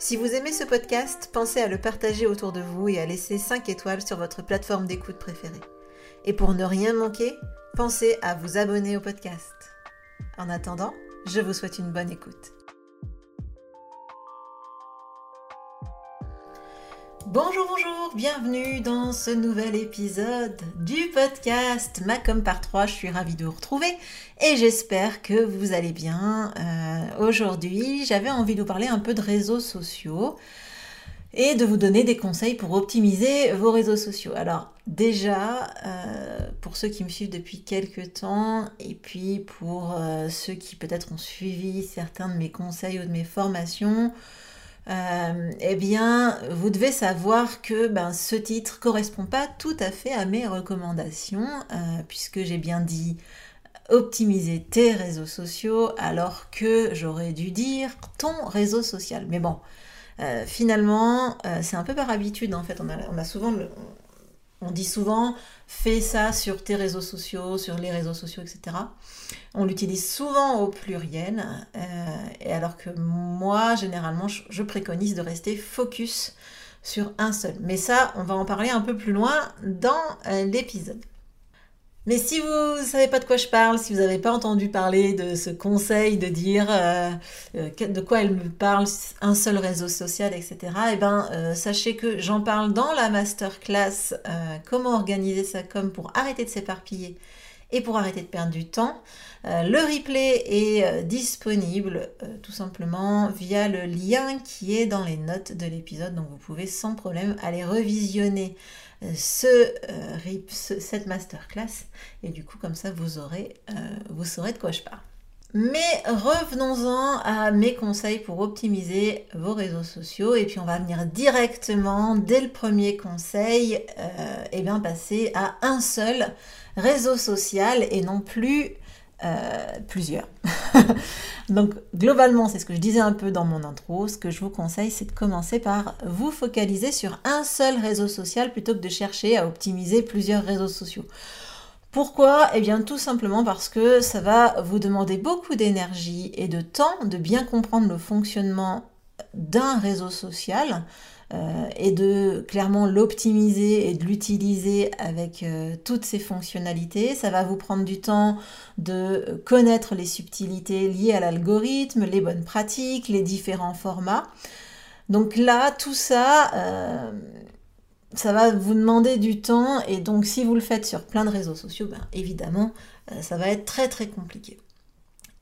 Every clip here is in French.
Si vous aimez ce podcast, pensez à le partager autour de vous et à laisser 5 étoiles sur votre plateforme d'écoute préférée. Et pour ne rien manquer, pensez à vous abonner au podcast. En attendant, je vous souhaite une bonne écoute. Bonjour, bonjour, bienvenue dans ce nouvel épisode du podcast Macom par 3. Je suis ravie de vous retrouver et j'espère que vous allez bien. Euh, aujourd'hui, j'avais envie de vous parler un peu de réseaux sociaux et de vous donner des conseils pour optimiser vos réseaux sociaux. Alors déjà, euh, pour ceux qui me suivent depuis quelques temps et puis pour euh, ceux qui peut-être ont suivi certains de mes conseils ou de mes formations, euh, eh bien, vous devez savoir que ben, ce titre correspond pas tout à fait à mes recommandations, euh, puisque j'ai bien dit optimiser tes réseaux sociaux, alors que j'aurais dû dire ton réseau social. Mais bon, euh, finalement, c'est un peu par habitude en fait. On a, on a souvent le, on dit souvent fais ça sur tes réseaux sociaux, sur les réseaux sociaux, etc. On l'utilise souvent au pluriel, euh, et alors que moi, généralement, je, préconise de rester focus sur un seul. Mais ça, on va en parler un peu plus loin dans euh, l'épisode. Mais si vous ne savez pas de quoi je parle, si vous n'avez pas entendu parler de ce conseil de dire euh, euh, de quoi elle me parle, un seul réseau social, etc., eh ben, euh, sachez que j'en parle dans la masterclass Comment organiser sa com pour arrêter de s'éparpiller et pour arrêter de perdre du temps. le replay est disponible tout simplement via le lien qui est dans les notes de l'épisode, donc vous pouvez sans problème aller revisionner ce, euh, cette masterclass. Et du coup, comme ça, vous, aurez, euh, vous saurez de quoi je parle. Mais revenons-en à mes conseils pour optimiser vos réseaux sociaux. Et puis on va venir directement, dès le premier conseil, et euh, eh bien passer à un seul réseau social et non plus euh, plusieurs. Donc globalement, c'est ce que je disais un peu dans mon intro, ce que je vous conseille, c'est de commencer par vous focaliser sur un seul réseau social plutôt que de chercher à optimiser plusieurs réseaux sociaux. Pourquoi? Eh bien tout simplement parce que ça va vous demander beaucoup d'énergie et de temps de bien comprendre le fonctionnement d'un réseau social euh, et de clairement l'optimiser et de l'utiliser avec euh, toutes ses fonctionnalités. Ça va vous prendre du temps de connaître les subtilités liées à l'algorithme, les bonnes pratiques, les différents formats. Donc là, tout ça, euh, ça va vous demander du temps et donc si vous le faites sur plein de réseaux sociaux, ben, évidemment, ça va être très très compliqué.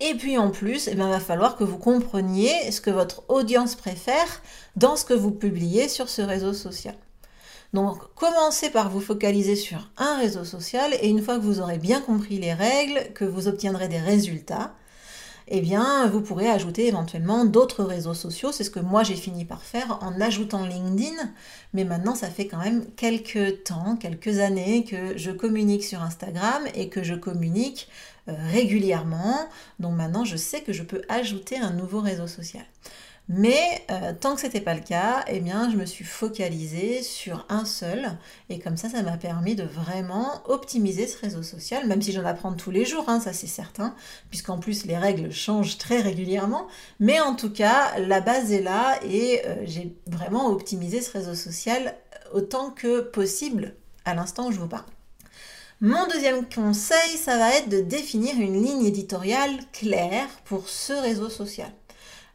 Et puis en plus, il eh va falloir que vous compreniez ce que votre audience préfère dans ce que vous publiez sur ce réseau social. Donc commencez par vous focaliser sur un réseau social et une fois que vous aurez bien compris les règles, que vous obtiendrez des résultats, eh bien, vous pourrez ajouter éventuellement d'autres réseaux sociaux. C'est ce que moi j'ai fini par faire en ajoutant LinkedIn. Mais maintenant, ça fait quand même quelques temps, quelques années que je communique sur Instagram et que je communique régulièrement. Donc maintenant, je sais que je peux ajouter un nouveau réseau social. Mais euh, tant que ce n'était pas le cas, eh bien, je me suis focalisée sur un seul. Et comme ça, ça m'a permis de vraiment optimiser ce réseau social, même si j'en apprends tous les jours, hein, ça c'est certain, puisqu'en plus les règles changent très régulièrement. Mais en tout cas, la base est là et euh, j'ai vraiment optimisé ce réseau social autant que possible à l'instant où je vous parle. Mon deuxième conseil, ça va être de définir une ligne éditoriale claire pour ce réseau social.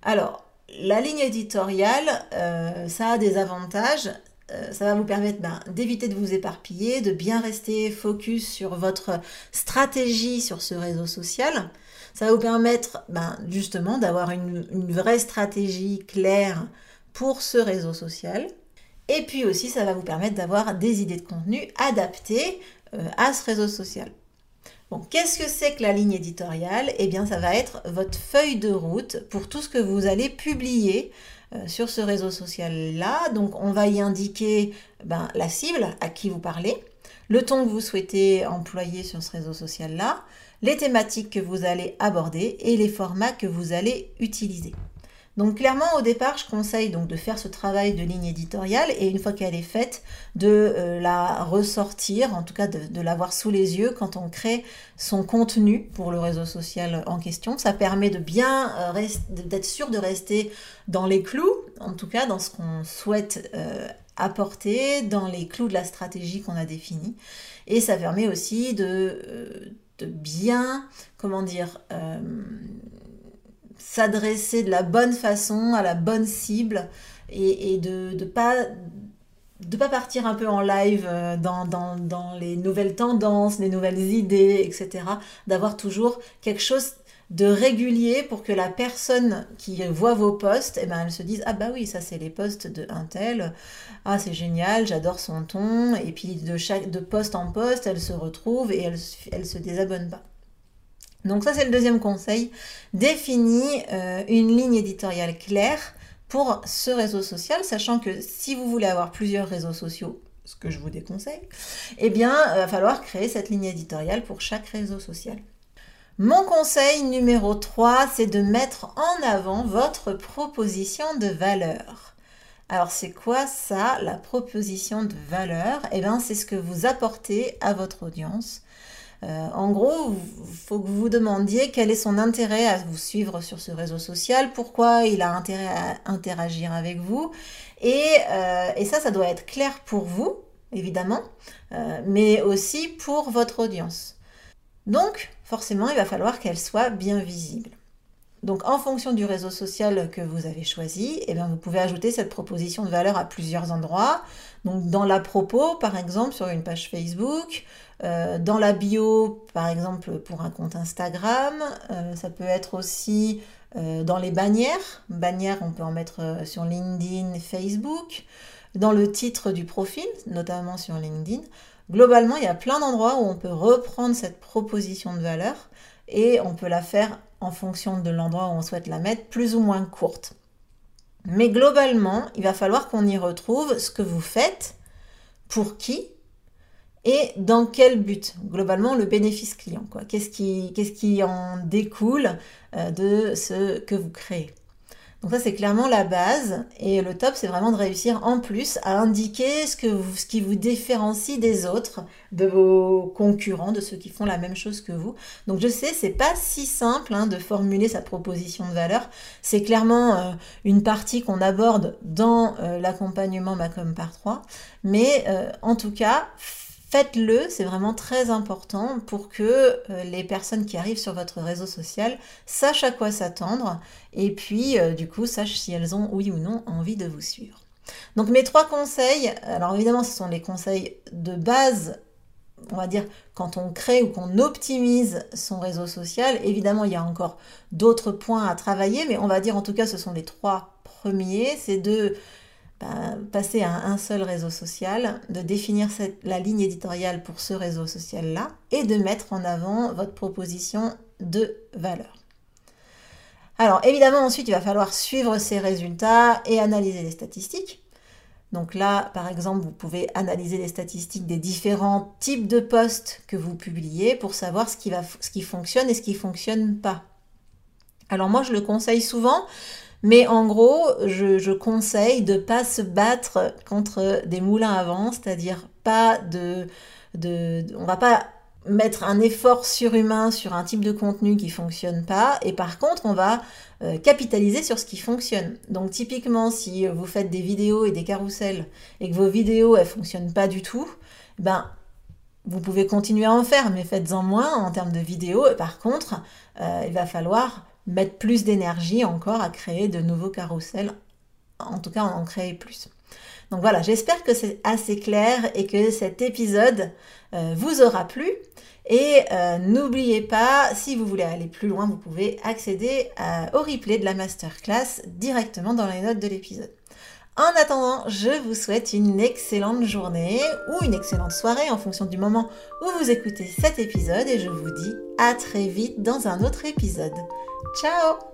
Alors, la ligne éditoriale, euh, ça a des avantages. Euh, ça va vous permettre ben, d'éviter de vous éparpiller, de bien rester focus sur votre stratégie sur ce réseau social. Ça va vous permettre ben, justement d'avoir une, vraie stratégie claire pour ce réseau social. Et puis aussi, ça va vous permettre d'avoir des idées de contenu adaptées euh, à ce réseau social. Bon, qu'est-ce que c'est que la ligne éditoriale? Eh bien, ça va être votre feuille de route pour tout ce que vous allez publier euh, sur ce réseau social-là. Donc, on va y indiquer ben, la cible à qui vous parlez, le ton que vous souhaitez employer sur ce réseau social-là, les thématiques que vous allez aborder et les formats que vous allez utiliser. Donc clairement au départ je conseille donc de faire ce travail de ligne éditoriale et une fois qu'elle est faite de euh, la ressortir, en tout cas de, l'avoir sous les yeux quand on crée son contenu pour le réseau social en question. Ça permet de bien euh, d'être sûr de rester dans les clous, en tout cas dans ce qu'on souhaite euh, apporter, dans les clous de la stratégie qu'on a définie. Et ça permet aussi de, de bien, comment dire, s'adresser de la bonne façon à la bonne cible et, de ne pas de pas partir un peu en live euh, dans, dans, dans, les nouvelles tendances, les nouvelles idées, etc. D'avoir toujours quelque chose de régulier pour que la personne qui voit vos posts, eh ben, elle se dise Ah bah oui, ça c'est les posts de un tel, ah c'est génial, j'adore son ton, et puis de, chaque, de poste en poste, elle se retrouve et elle, elle se désabonne pas. Donc ça c'est le deuxième conseil. Définis euh, une ligne éditoriale claire pour ce réseau social, sachant que si vous voulez avoir plusieurs réseaux sociaux, ce que je vous déconseille, eh bien, il va falloir créer cette ligne éditoriale pour chaque réseau social. Mon conseil numéro 3, c'est de mettre en avant votre proposition de valeur. Alors c'est quoi ça, la proposition de valeur? Eh bien c'est ce que vous apportez à votre audience. Euh, en gros, faut que vous vous demandiez quel est son intérêt à vous suivre sur ce réseau social, pourquoi il a intérêt à interagir avec vous. Et, euh, ça, ça doit être clair pour vous, évidemment, euh, mais aussi pour votre audience. Donc, forcément, il va falloir qu'elle soit bien visible. Donc, en fonction du réseau social que vous avez choisi, eh bien, vous pouvez ajouter cette proposition de valeur à plusieurs endroits. Donc, dans la propos, par exemple, sur une page Facebook, euh, dans la bio, par exemple, pour un compte Instagram. Euh, ça peut être aussi euh, dans les bannières. Bannières, on peut en mettre sur LinkedIn, Facebook. Dans le titre du profil, notamment sur LinkedIn. Globalement, il y a plein d'endroits où on peut reprendre cette proposition de valeur et on peut la faire en fonction de l'endroit où on souhaite la mettre, plus ou moins courte. Mais globalement, il va falloir qu'on y retrouve ce que vous faites, pour qui et dans quel but? Globalement, le bénéfice client. Qu'est-ce qui, qui en découle euh, de ce que vous créez? Donc ça, c'est clairement la base. Et le top, c'est vraiment de réussir en plus à indiquer ce, que ce qui vous différencie des autres, de vos concurrents, de ceux qui font la même chose que vous. Donc je sais, c'est pas si simple hein, de formuler sa proposition de valeur. C'est clairement euh, une partie qu'on aborde dans euh, l'accompagnement Macom par 3. Mais en tout cas, Faites-le, c'est vraiment très important pour que euh, les personnes qui arrivent sur votre réseau social sachent à quoi s'attendre et puis euh, du coup sachent si elles ont oui ou non envie de vous suivre. Donc mes trois conseils, alors évidemment ce sont les conseils de base, on va dire quand on crée ou qu'on optimise son réseau social. Évidemment il y a encore d'autres points à travailler, mais on va dire en tout cas ce sont les trois premiers, c'est de bah, passer à un seul réseau social, de définir la ligne éditoriale pour ce réseau social-là et de mettre en avant votre proposition de valeur. Alors évidemment ensuite il va falloir suivre ces résultats et analyser les statistiques. Donc là par exemple vous pouvez analyser les statistiques des différents types de posts que vous publiez pour savoir ce qui, ce qui fonctionne et ce qui ne fonctionne pas. Alors moi je le conseille souvent mais en gros, je, conseille de ne pas se battre contre des moulins à vent, c'est-à-dire pas de, de, On va pas mettre un effort surhumain sur un type de contenu qui fonctionne pas, et par contre, on va euh, capitaliser sur ce qui fonctionne. Donc typiquement, si vous faites des vidéos et des carousels et que vos vidéos elles fonctionnent pas du tout, ben vous pouvez continuer à en faire, mais faites-en moins en termes de vidéos. Par contre, euh, il va falloir mettre plus d'énergie encore à créer de nouveaux carousels, en tout cas en créer plus. Donc voilà, j'espère que c'est assez clair et que cet épisode euh, vous aura plu. Et euh, n'oubliez pas, si vous voulez aller plus loin, vous pouvez accéder au replay de la masterclass directement dans les notes de l'épisode. En attendant, je vous souhaite une excellente journée ou une excellente soirée en fonction du moment où vous écoutez cet épisode et je vous dis à très vite dans un autre épisode. Ciao